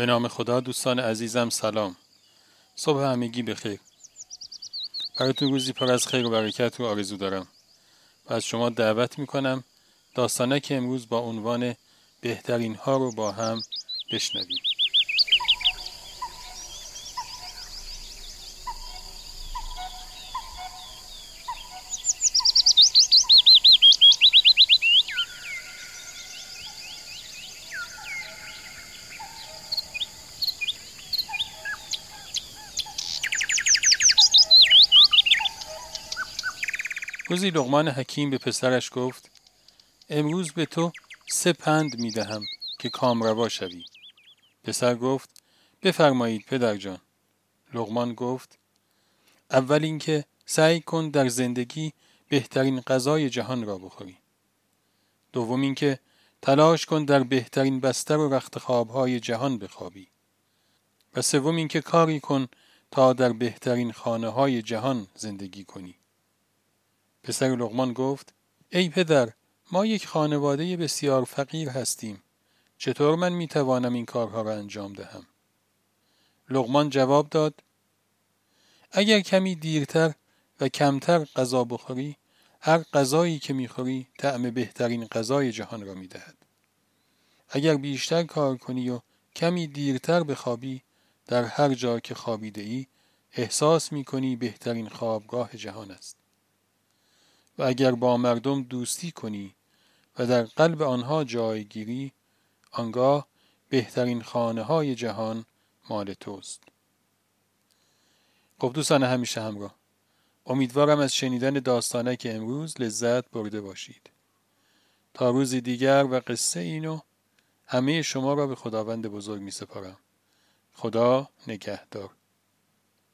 به نام خدا دوستان عزیزم سلام. صبح همگی بخیر. براتون روزی پر از خیر و برکت رو آرزو دارم. و از شما دعوت می‌کنم داستانه که امروز با عنوان بهترین ها رو با هم بشنویم. روزی لغمان حکیم به پسرش گفت امروز به تو سه پند می دهم که کامروا شوی. پسر گفت بفرمایید پدر جان. لغمان گفت اول اینکه سعی کن در زندگی بهترین غذای جهان را بخوری. دوم اینکه تلاش کن در بهترین بستر و رخت خوابهای جهان بخوابی. و سوم اینکه کاری کن تا در بهترین خانه های جهان زندگی کنی. پسر لغمان گفت ای پدر ما یک خانواده بسیار فقیر هستیم. چطور من می توانم این کارها را انجام دهم؟ لغمان جواب داد اگر کمی دیرتر و کمتر غذا بخوری هر غذایی که می‌خوری طعم بهترین غذای جهان را می‌دهد. اگر بیشتر کار کنی و کمی دیرتر بخوابی در هر جا که خوابیده ای احساس می کنی بهترین خوابگاه جهان است. و اگر با مردم دوستی کنی و در قلب آنها جای گیری آنگاه بهترین خانه های جهان مال توست. خب دوستان همیشه همراه. امیدوارم از شنیدن داستانه که امروز لذت برده باشید. تا روزی دیگر و قصه اینو همه شما را به خداوند بزرگ می سپارم خدا نگهدار.